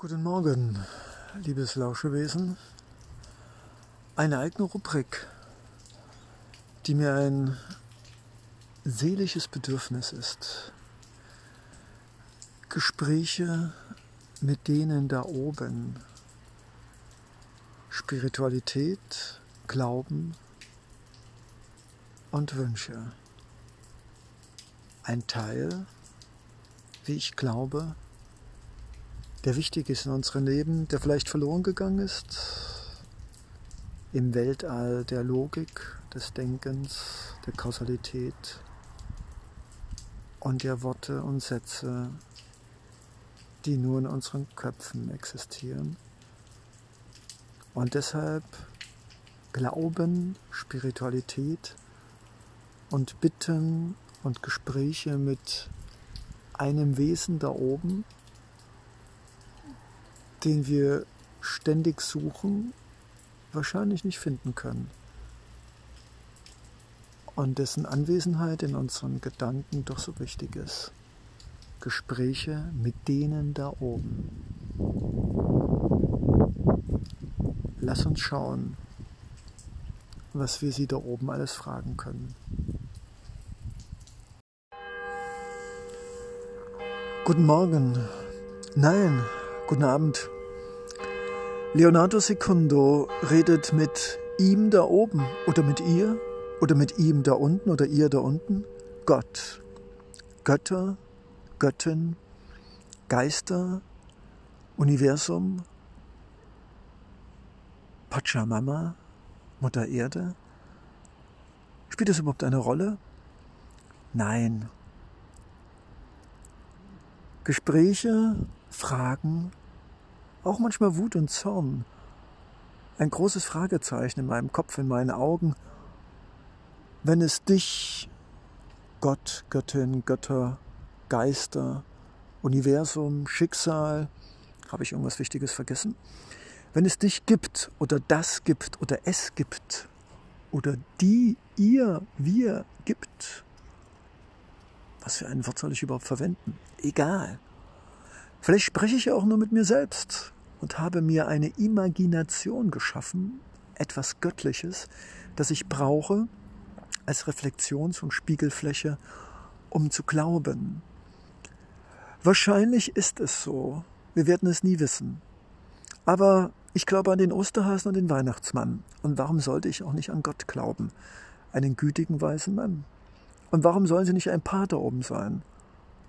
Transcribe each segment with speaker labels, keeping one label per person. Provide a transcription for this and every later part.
Speaker 1: Guten Morgen, liebes Lauschewesen. Eine eigene Rubrik, die mir ein seelisches Bedürfnis ist. Gespräche mit denen da oben. Spiritualität, Glauben und Wünsche. Ein Teil, wie ich glaube, der wichtig ist in unserem Leben, der vielleicht verloren gegangen ist im Weltall der Logik, des Denkens, der Kausalität und der Worte und Sätze, die nur in unseren Köpfen existieren. Und deshalb Glauben, Spiritualität und Bitten und Gespräche mit einem Wesen da oben, den wir ständig suchen, wahrscheinlich nicht finden können. Und dessen Anwesenheit in unseren Gedanken doch so wichtig ist. Gespräche mit denen da oben. Lass uns schauen, was wir sie da oben alles fragen können. Guten Morgen. Nein, guten Abend. Leonardo Secundo redet mit ihm da oben oder mit ihr oder mit ihm da unten oder ihr da unten. Gott, Götter, Göttin, Geister, Universum, Pachamama, Mutter Erde. Spielt das überhaupt eine Rolle? Nein. Gespräche, Fragen, auch manchmal Wut und Zorn. Ein großes Fragezeichen in meinem Kopf, in meinen Augen. Wenn es dich, Gott, Göttin, Götter, Geister, Universum, Schicksal, habe ich irgendwas Wichtiges vergessen? Wenn es dich gibt oder das gibt oder es gibt oder die, ihr, wir gibt, was für ein Wort soll ich überhaupt verwenden? Egal. Vielleicht spreche ich auch nur mit mir selbst und habe mir eine Imagination geschaffen, etwas Göttliches, das ich brauche als Reflexions- und Spiegelfläche, um zu glauben, Wahrscheinlich ist es so. Wir werden es nie wissen. Aber ich glaube an den Osterhasen und den Weihnachtsmann. Und warum sollte ich auch nicht an Gott glauben? Einen gütigen weißen Mann. Und warum sollen sie nicht ein da oben sein?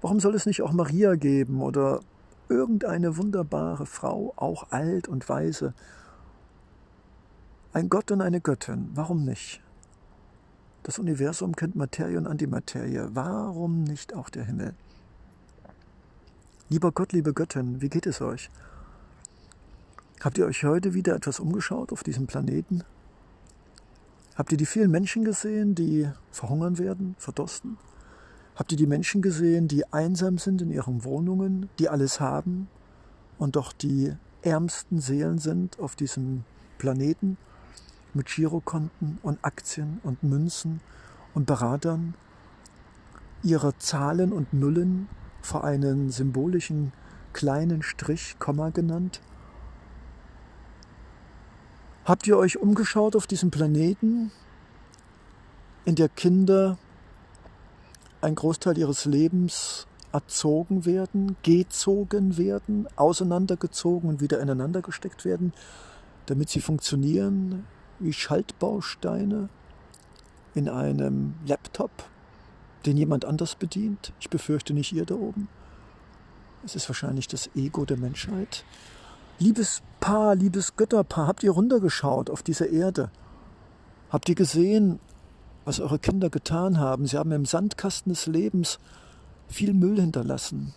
Speaker 1: Warum soll es nicht auch Maria geben oder irgendeine wunderbare Frau, auch alt und weise? Ein Gott und eine Göttin, warum nicht? Das Universum kennt Materie und Antimaterie, warum nicht auch der Himmel? Lieber Gott, liebe Göttin, wie geht es euch? Habt ihr euch heute wieder etwas umgeschaut auf diesem Planeten? Habt ihr die vielen Menschen gesehen, die verhungern werden, verdursten? Habt ihr die Menschen gesehen, die einsam sind in ihren Wohnungen, die alles haben und doch die ärmsten Seelen sind auf diesem Planeten mit Girokonten und Aktien und Münzen und Beratern, ihre Zahlen und Nullen vor einen symbolischen kleinen Strich Komma genannt? Habt ihr euch umgeschaut auf diesem Planeten, in der Kinder ein Großteil ihres Lebens erzogen werden, gezogen werden, auseinandergezogen und wieder ineinander gesteckt werden, damit sie funktionieren wie Schaltbausteine in einem Laptop, den jemand anders bedient. Ich befürchte nicht ihr da oben. Es ist wahrscheinlich das Ego der Menschheit. Liebes Paar, liebes Götterpaar, habt ihr runtergeschaut auf diese Erde? Habt ihr gesehen, was eure Kinder getan haben? Sie haben im Sandkasten des Lebens viel Müll hinterlassen.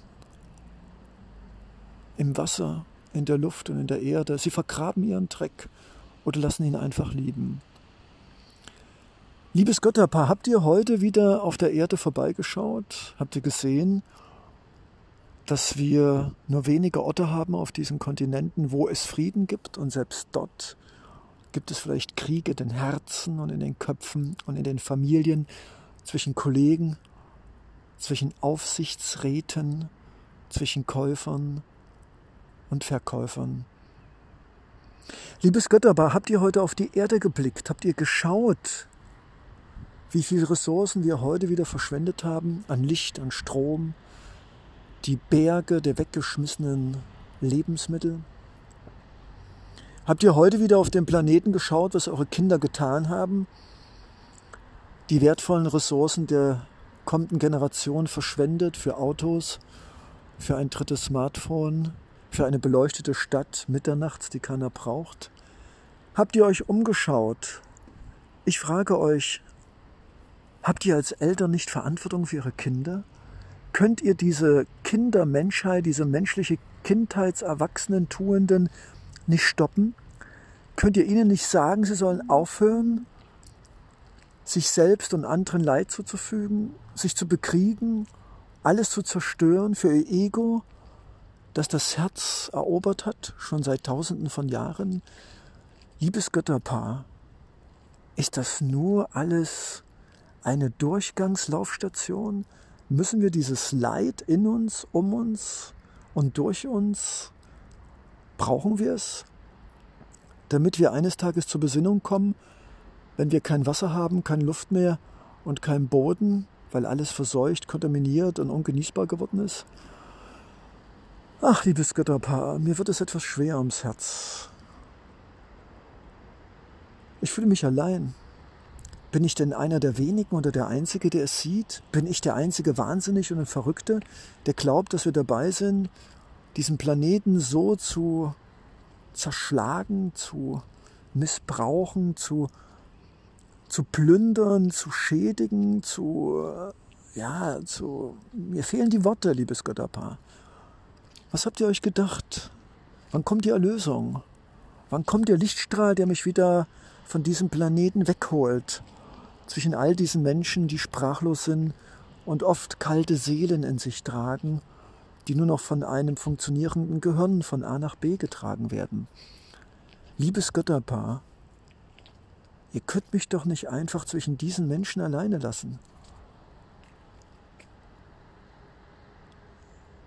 Speaker 1: Im Wasser, in der Luft und in der Erde. Sie vergraben ihren Dreck oder lassen ihn einfach lieben. Liebes Götterpaar, habt ihr heute wieder auf der Erde vorbeigeschaut? Habt ihr gesehen, dass wir nur wenige Orte haben auf diesen Kontinenten, wo es Frieden gibt und selbst dort gibt es vielleicht Kriege in den Herzen und in den Köpfen und in den Familien zwischen Kollegen, zwischen Aufsichtsräten, zwischen Käufern und Verkäufern. Liebes Götterbar, habt ihr heute auf die Erde geblickt? Habt ihr geschaut, wie viele Ressourcen wir heute wieder verschwendet haben an Licht, an Strom, die Berge der weggeschmissenen Lebensmittel? Habt ihr heute wieder auf den Planeten geschaut, was eure Kinder getan haben? Die wertvollen Ressourcen der kommenden Generation verschwendet für Autos, für ein drittes Smartphone, für eine beleuchtete Stadt mitternachts, die keiner braucht? Habt ihr euch umgeschaut? Ich frage euch, habt ihr als Eltern nicht Verantwortung für ihre Kinder? Könnt ihr diese Kindermenschheit, diese menschliche Kindheitserwachsenen-Tuenden nicht stoppen? Könnt ihr ihnen nicht sagen, sie sollen aufhören, sich selbst und anderen Leid zuzufügen, sich zu bekriegen, alles zu zerstören für ihr Ego, das das Herz erobert hat, schon seit tausenden von Jahren? Liebes Götterpaar, ist das nur alles eine Durchgangslaufstation? Müssen wir dieses Leid in uns, um uns und durch uns, brauchen wir es, damit wir eines Tages zur Besinnung kommen wenn wir kein Wasser haben, keine Luft mehr und keinen Boden, weil alles verseucht, kontaminiert und ungenießbar geworden ist? Ach, liebes Götterpaar, mir wird es etwas schwer ums Herz. Ich fühle mich allein. Bin ich denn einer der wenigen oder der Einzige, der es sieht? Bin ich der einzige Wahnsinnig und Verrückte, der glaubt, dass wir dabei sind, diesen Planeten so zu zerschlagen, zu missbrauchen, zu zu plündern, zu schädigen, zu, äh, ja, zu, mir fehlen die Worte, liebes Götterpaar. Was habt ihr euch gedacht? Wann kommt die Erlösung? Wann kommt der Lichtstrahl, der mich wieder von diesem Planeten wegholt? Zwischen all diesen Menschen, die sprachlos sind und oft kalte Seelen in sich tragen, die nur noch von einem funktionierenden Gehirn von A nach B getragen werden. Liebes Götterpaar, Ihr könnt mich doch nicht einfach zwischen diesen Menschen alleine lassen.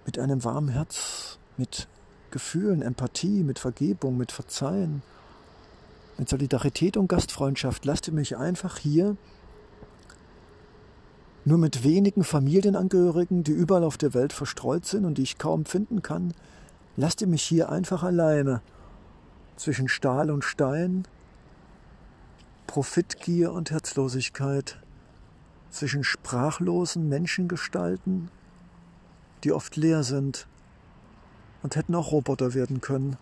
Speaker 1: Mit einem warmen Herz, mit Gefühlen, Empathie, mit Vergebung, mit Verzeihen, mit Solidarität und Gastfreundschaft lasst ihr mich einfach hier nur mit wenigen Familienangehörigen, die überall auf der Welt verstreut sind und die ich kaum finden kann, lasst ihr mich hier einfach alleine zwischen Stahl und Stein, Profitgier und Herzlosigkeit zwischen sprachlosen Menschengestalten, die oft leer sind und hätten auch Roboter werden können.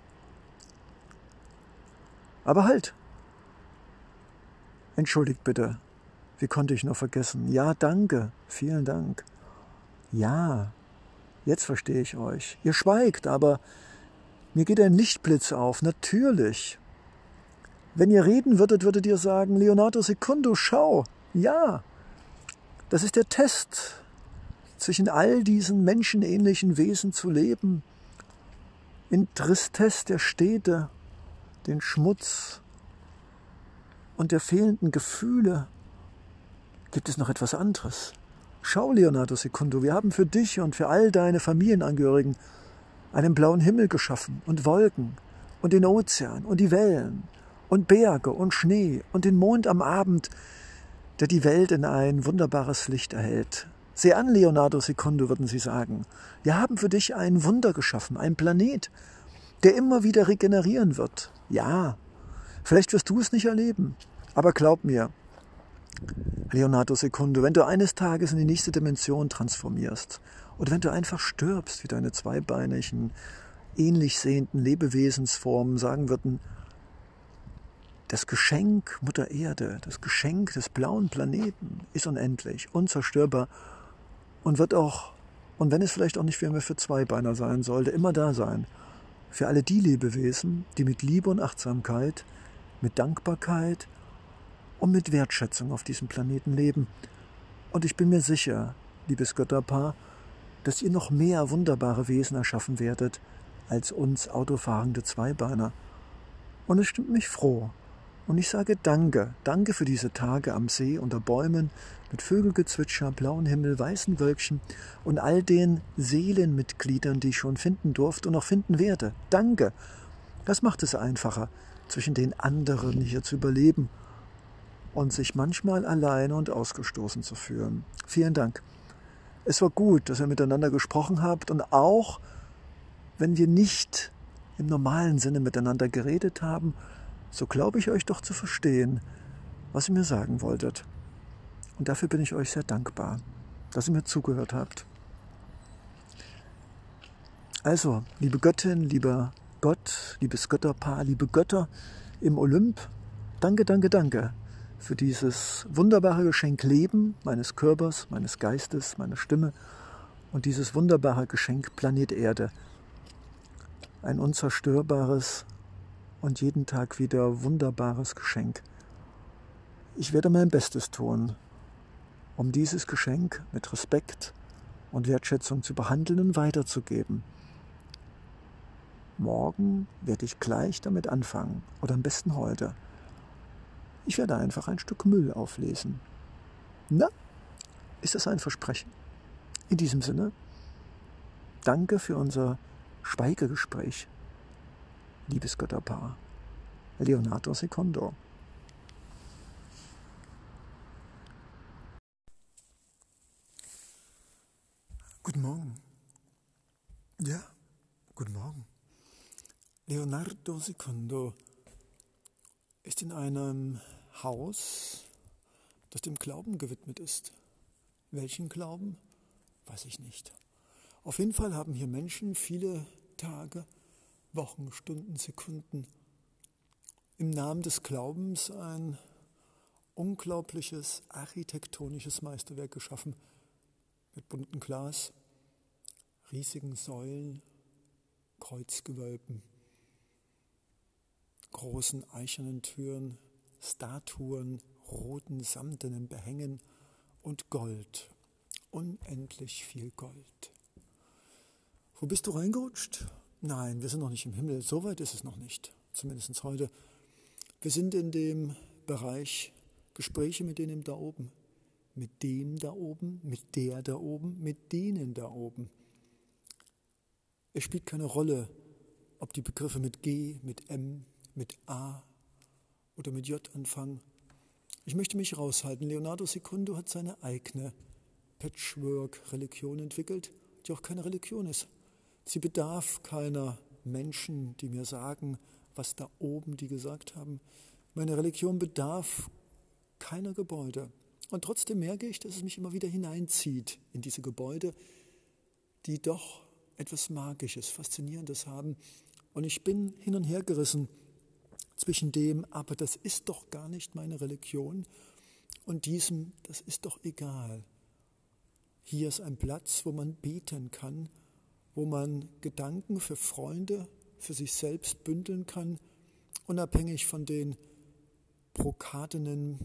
Speaker 1: Aber halt! Entschuldigt bitte, wie konnte ich nur vergessen? Ja, danke, vielen Dank. Ja, jetzt verstehe ich euch. Ihr schweigt, aber mir geht ein Lichtblitz auf, natürlich. Wenn ihr reden würdet, würdet ihr sagen, Leonardo Secundo, schau, ja, das ist der Test, zwischen all diesen menschenähnlichen Wesen zu leben, in Tristesse der Städte, den Schmutz und der fehlenden Gefühle. Gibt es noch etwas anderes? Schau, Leonardo Secundo, wir haben für dich und für all deine Familienangehörigen einen blauen Himmel geschaffen und Wolken und den Ozean und die Wellen und Berge und Schnee und den Mond am Abend, der die Welt in ein wunderbares Licht erhält. Seh an, Leonardo Secundo, würden sie sagen. Wir haben für dich ein Wunder geschaffen, ein Planet, der immer wieder regenerieren wird. Ja, vielleicht wirst du es nicht erleben, aber glaub mir, Leonardo Secundo, wenn du eines Tages in die nächste Dimension transformierst oder wenn du einfach stirbst, wie deine zweibeinigen, ähnlich sehenden Lebewesensformen sagen würden, das Geschenk Mutter Erde, das Geschenk des blauen Planeten ist unendlich, unzerstörbar und wird auch, und wenn es vielleicht auch nicht mehr für Zweibeiner sein sollte, immer da sein. Für alle die Lebewesen, die mit Liebe und Achtsamkeit, mit Dankbarkeit und mit Wertschätzung auf diesem Planeten leben. Und ich bin mir sicher, liebes Götterpaar, dass ihr noch mehr wunderbare Wesen erschaffen werdet als uns autofahrende Zweibeiner. Und es stimmt mich froh, Und ich sage Danke, danke für diese Tage am See unter Bäumen mit Vögelgezwitscher, blauen Himmel, weißen Wölkchen und all den Seelenmitgliedern, die ich schon finden durfte und noch finden werde. Danke. Das macht es einfacher, zwischen den anderen hier zu überleben und sich manchmal alleine und ausgestoßen zu fühlen. Vielen Dank. Es war gut, dass ihr miteinander gesprochen habt und auch, wenn wir nicht im normalen Sinne miteinander geredet haben, so glaube ich euch doch zu verstehen, was ihr mir sagen wolltet. Und dafür bin ich euch sehr dankbar, dass ihr mir zugehört habt. Also, liebe Göttin, lieber Gott, liebes Götterpaar, liebe Götter im Olymp, danke, danke, danke für dieses wunderbare Geschenk Leben meines Körpers, meines Geistes, meiner Stimme und dieses wunderbare Geschenk Planet Erde. Ein unzerstörbares, und jeden Tag wieder wunderbares Geschenk. Ich werde mein Bestes tun, um dieses Geschenk mit Respekt und Wertschätzung zu behandeln und weiterzugeben. Morgen werde ich gleich damit anfangen oder am besten heute. Ich werde einfach ein Stück Müll auflesen. Na, ist das ein Versprechen? In diesem Sinne, danke für unser Schweigegespräch Liebesgötterpaar Leonardo Secondo. Guten Morgen. Ja, guten Morgen. Leonardo Secondo ist in einem Haus, das dem Glauben gewidmet ist. Welchen Glauben? Weiß ich nicht. Auf jeden Fall haben hier Menschen viele Tage Wochen, Stunden, Sekunden im Namen des Glaubens ein unglaubliches architektonisches Meisterwerk geschaffen mit buntem Glas, riesigen Säulen, Kreuzgewölben, großen eichernen Türen, Statuen, roten samtenen Behängen und Gold, unendlich viel Gold. Wo bist du reingerutscht? Nein, wir sind noch nicht im Himmel. So weit ist es noch nicht. Zumindest heute. Wir sind in dem Bereich Gespräche mit denen da oben. Mit dem da oben, mit der da oben, mit denen da oben. Es spielt keine Rolle, ob die Begriffe mit G, mit M, mit A oder mit J anfangen. Ich möchte mich raushalten. Leonardo Secundo hat seine eigene Patchwork-Religion entwickelt, die auch keine Religion ist. Sie bedarf keiner Menschen, die mir sagen, was da oben die gesagt haben. Meine Religion bedarf keiner Gebäude. Und trotzdem merke ich, dass es mich immer wieder hineinzieht in diese Gebäude, die doch etwas Magisches, Faszinierendes haben. Und ich bin hin und her gerissen zwischen dem, aber das ist doch gar nicht meine Religion, und diesem, das ist doch egal. Hier ist ein Platz, wo man beten kann, wo man Gedanken für Freunde, für sich selbst bündeln kann, unabhängig von den brokatenen,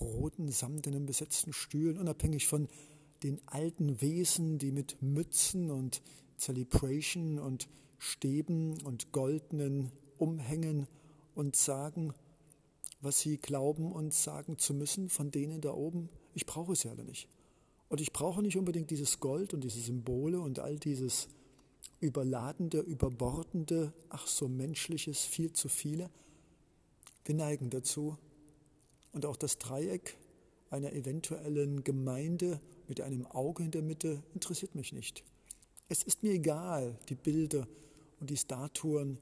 Speaker 1: roten, samtenen besetzten Stühlen, unabhängig von den alten Wesen, die mit Mützen und Celebration und Stäben und goldenen Umhängen und sagen, was sie glauben und sagen zu müssen von denen da oben. Ich brauche es ja alle nicht. Und ich brauche nicht unbedingt dieses Gold und diese Symbole und all dieses überladende, überbordende, ach so menschliches, viel zu viele. Wir neigen dazu. Und auch das Dreieck einer eventuellen Gemeinde mit einem Auge in der Mitte interessiert mich nicht. Es ist mir egal, die Bilder und die Statuen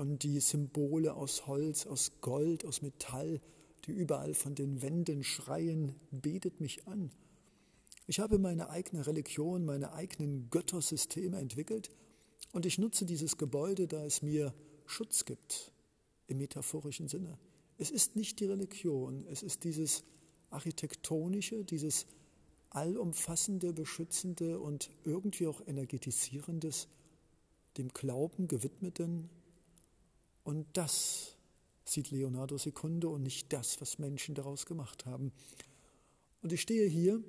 Speaker 1: und die Symbole aus Holz, aus Gold, aus Metall, die überall von den Wänden schreien, betet mich an. Ich habe meine eigene Religion, meine eigenen Göttersysteme entwickelt und ich nutze dieses Gebäude, da es mir Schutz gibt, im metaphorischen Sinne. Es ist nicht die Religion, es ist dieses architektonische, dieses allumfassende, beschützende und irgendwie auch energetisierendes, dem Glauben gewidmeten. Und das sieht Leonardo Secundo und nicht das, was Menschen daraus gemacht haben. Und ich stehe hier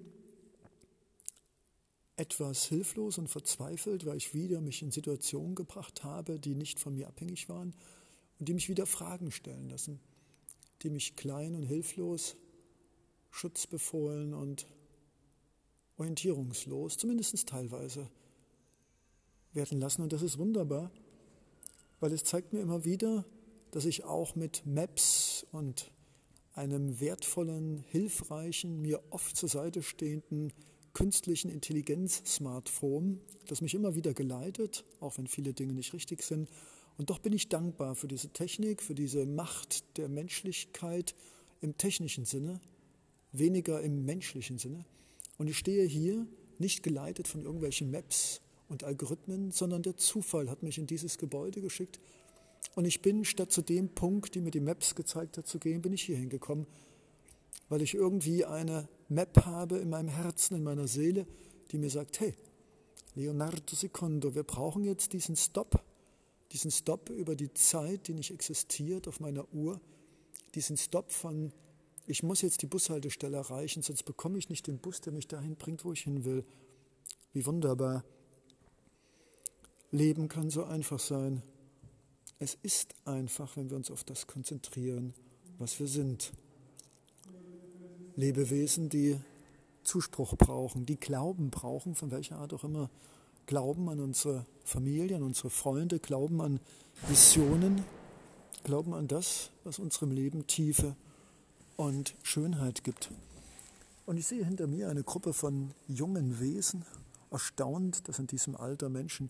Speaker 1: etwas hilflos und verzweifelt, weil ich wieder mich in Situationen gebracht habe, die nicht von mir abhängig waren und die mich wieder Fragen stellen lassen. die mich klein und hilflos, schutzbefohlen und orientierungslos, zumindest teilweise, werden lassen. Und das ist wunderbar, weil es zeigt mir immer wieder, dass ich auch mit Maps und einem wertvollen, hilfreichen, mir oft zur Seite stehenden künstlichen Intelligenz-Smartphone, das mich immer wieder geleitet, auch wenn viele Dinge nicht richtig sind. Und doch bin ich dankbar für diese Technik, für diese Macht der Menschlichkeit im technischen Sinne, weniger im menschlichen Sinne. Und ich stehe hier nicht geleitet von irgendwelchen Maps und Algorithmen, sondern der Zufall hat mich in dieses Gebäude geschickt und ich bin statt zu dem Punkt, die mir die Maps gezeigt hat, zu gehen, bin ich hier hingekommen, weil ich irgendwie eine Map habe in meinem Herzen, in meiner Seele, die mir sagt, hey, Leonardo Secondo, wir brauchen jetzt diesen Stop, diesen Stop über die Zeit, die nicht existiert auf meiner Uhr, diesen Stop von, ich muss jetzt die Bushaltestelle erreichen, sonst bekomme ich nicht den Bus, der mich dahin bringt, wo ich hin will. Wie wunderbar. Leben kann so einfach sein. Es ist einfach, wenn wir uns auf das konzentrieren, was wir sind. Lebewesen, die Zuspruch brauchen, die Glauben brauchen, von welcher Art auch immer. Glauben an unsere Familie, an unsere Freunde, Glauben an Visionen, Glauben an das, was unserem Leben Tiefe und Schönheit gibt. Und ich sehe hinter mir eine Gruppe von jungen Wesen, erstaunt, dass in diesem Alter Menschen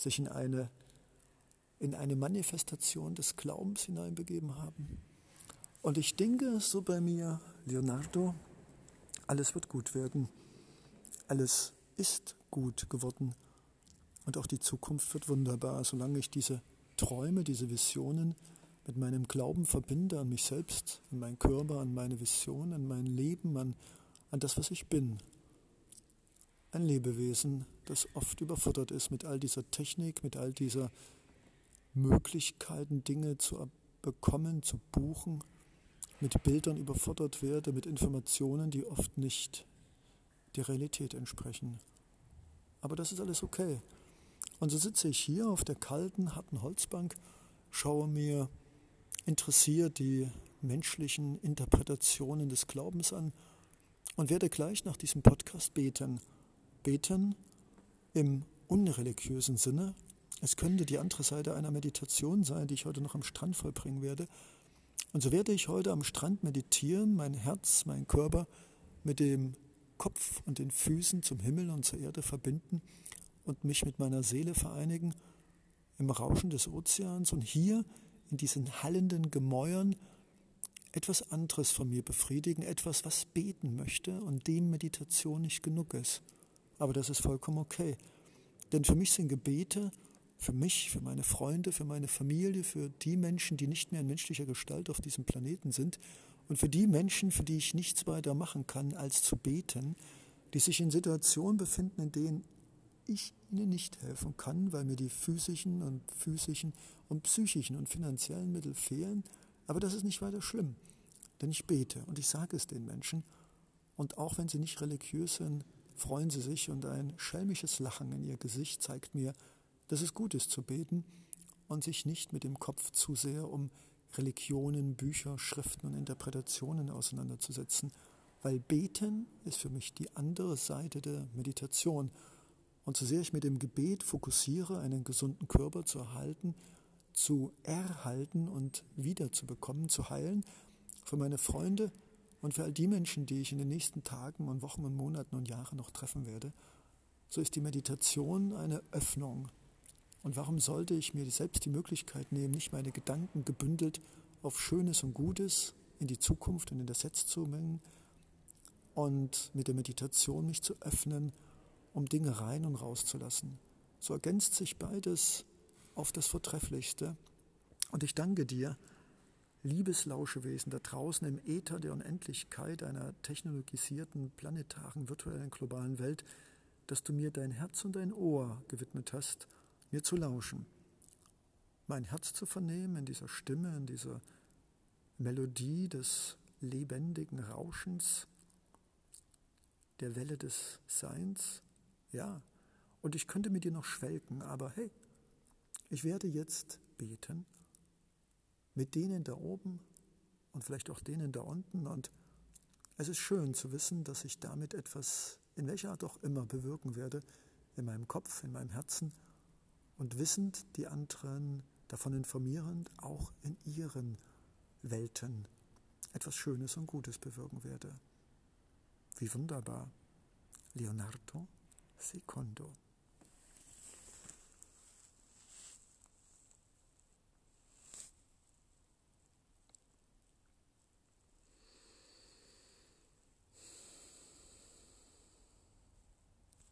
Speaker 1: sich in eine in eine Manifestation des Glaubens hineinbegeben haben. Und ich denke so bei mir, Leonardo, alles wird gut werden. Alles ist gut geworden. Und auch die Zukunft wird wunderbar, solange ich diese Träume, diese Visionen mit meinem Glauben verbinde an mich selbst, an meinen Körper, an meine Vision, an mein Leben, an, an das, was ich bin. Ein Lebewesen, das oft überfordert ist mit all dieser Technik, mit all dieser Möglichkeiten, Dinge zu bekommen, zu buchen, mit Bildern überfordert werde, mit Informationen, die oft nicht der Realität entsprechen. Aber das ist alles okay. Und so sitze ich hier auf der kalten, harten Holzbank, schaue mir interessiert die menschlichen Interpretationen des Glaubens an und werde gleich nach diesem Podcast beten. Beten im unreligiösen Sinne, es könnte die andere Seite einer Meditation sein, die ich heute noch am Strand vollbringen werde. Und so werde ich heute am Strand meditieren, mein Herz, mein Körper mit dem Kopf und den Füßen zum Himmel und zur Erde verbinden und mich mit meiner Seele vereinigen im Rauschen des Ozeans und hier in diesen hallenden Gemäuern etwas anderes von mir befriedigen, etwas, was beten möchte und dem Meditation nicht genug ist. Aber das ist vollkommen okay. Denn für mich sind Gebete für mich, für meine Freunde, für meine Familie, für die Menschen, die nicht mehr in menschlicher Gestalt auf diesem Planeten sind und für die Menschen, für die ich nichts weiter machen kann, als zu beten, die sich in Situationen befinden, in denen ich ihnen nicht helfen kann, weil mir die physischen und physischen und psychischen und finanziellen Mittel fehlen. Aber das ist nicht weiter schlimm, denn ich bete und ich sage es den Menschen. Und auch wenn sie nicht religiös sind, freuen sie sich und ein schelmisches Lachen in ihr Gesicht zeigt mir, dass es gut ist zu beten und sich nicht mit dem Kopf zu sehr um Religionen, Bücher, Schriften und Interpretationen auseinanderzusetzen, weil Beten ist für mich die andere Seite der Meditation. Und so sehr ich mit dem Gebet fokussiere, einen gesunden Körper zu erhalten, zu erhalten und wiederzubekommen, zu heilen, für meine Freunde und für all die Menschen, die ich in den nächsten Tagen und Wochen und Monaten und Jahren noch treffen werde, so ist die Meditation eine Öffnung und warum sollte ich mir selbst die Möglichkeit nehmen, nicht meine Gedanken gebündelt auf Schönes und Gutes in die Zukunft und in das Jetzt zu mengen und mit der Meditation mich zu öffnen, um Dinge rein und rauszulassen. So ergänzt sich beides auf das Vortrefflichste. Und ich danke dir, liebes Lauschewesen da draußen im Äther der Unendlichkeit einer technologisierten, planetaren, virtuellen, globalen Welt, dass du mir dein Herz und dein Ohr gewidmet hast – mir zu lauschen, mein Herz zu vernehmen in dieser Stimme, in dieser Melodie des lebendigen Rauschens, der Welle des Seins. Ja, und ich könnte mit dir noch schwelgen, aber hey, ich werde jetzt beten mit denen da oben, und vielleicht auch denen da unten. Und es ist schön zu wissen, dass ich damit etwas, in welcher Art auch immer, bewirken werde, in meinem Kopf, in meinem Herzen und wissend die anderen davon informierend, auch in ihren Welten etwas Schönes und Gutes bewirken werde. Wie wunderbar. Leonardo Secondo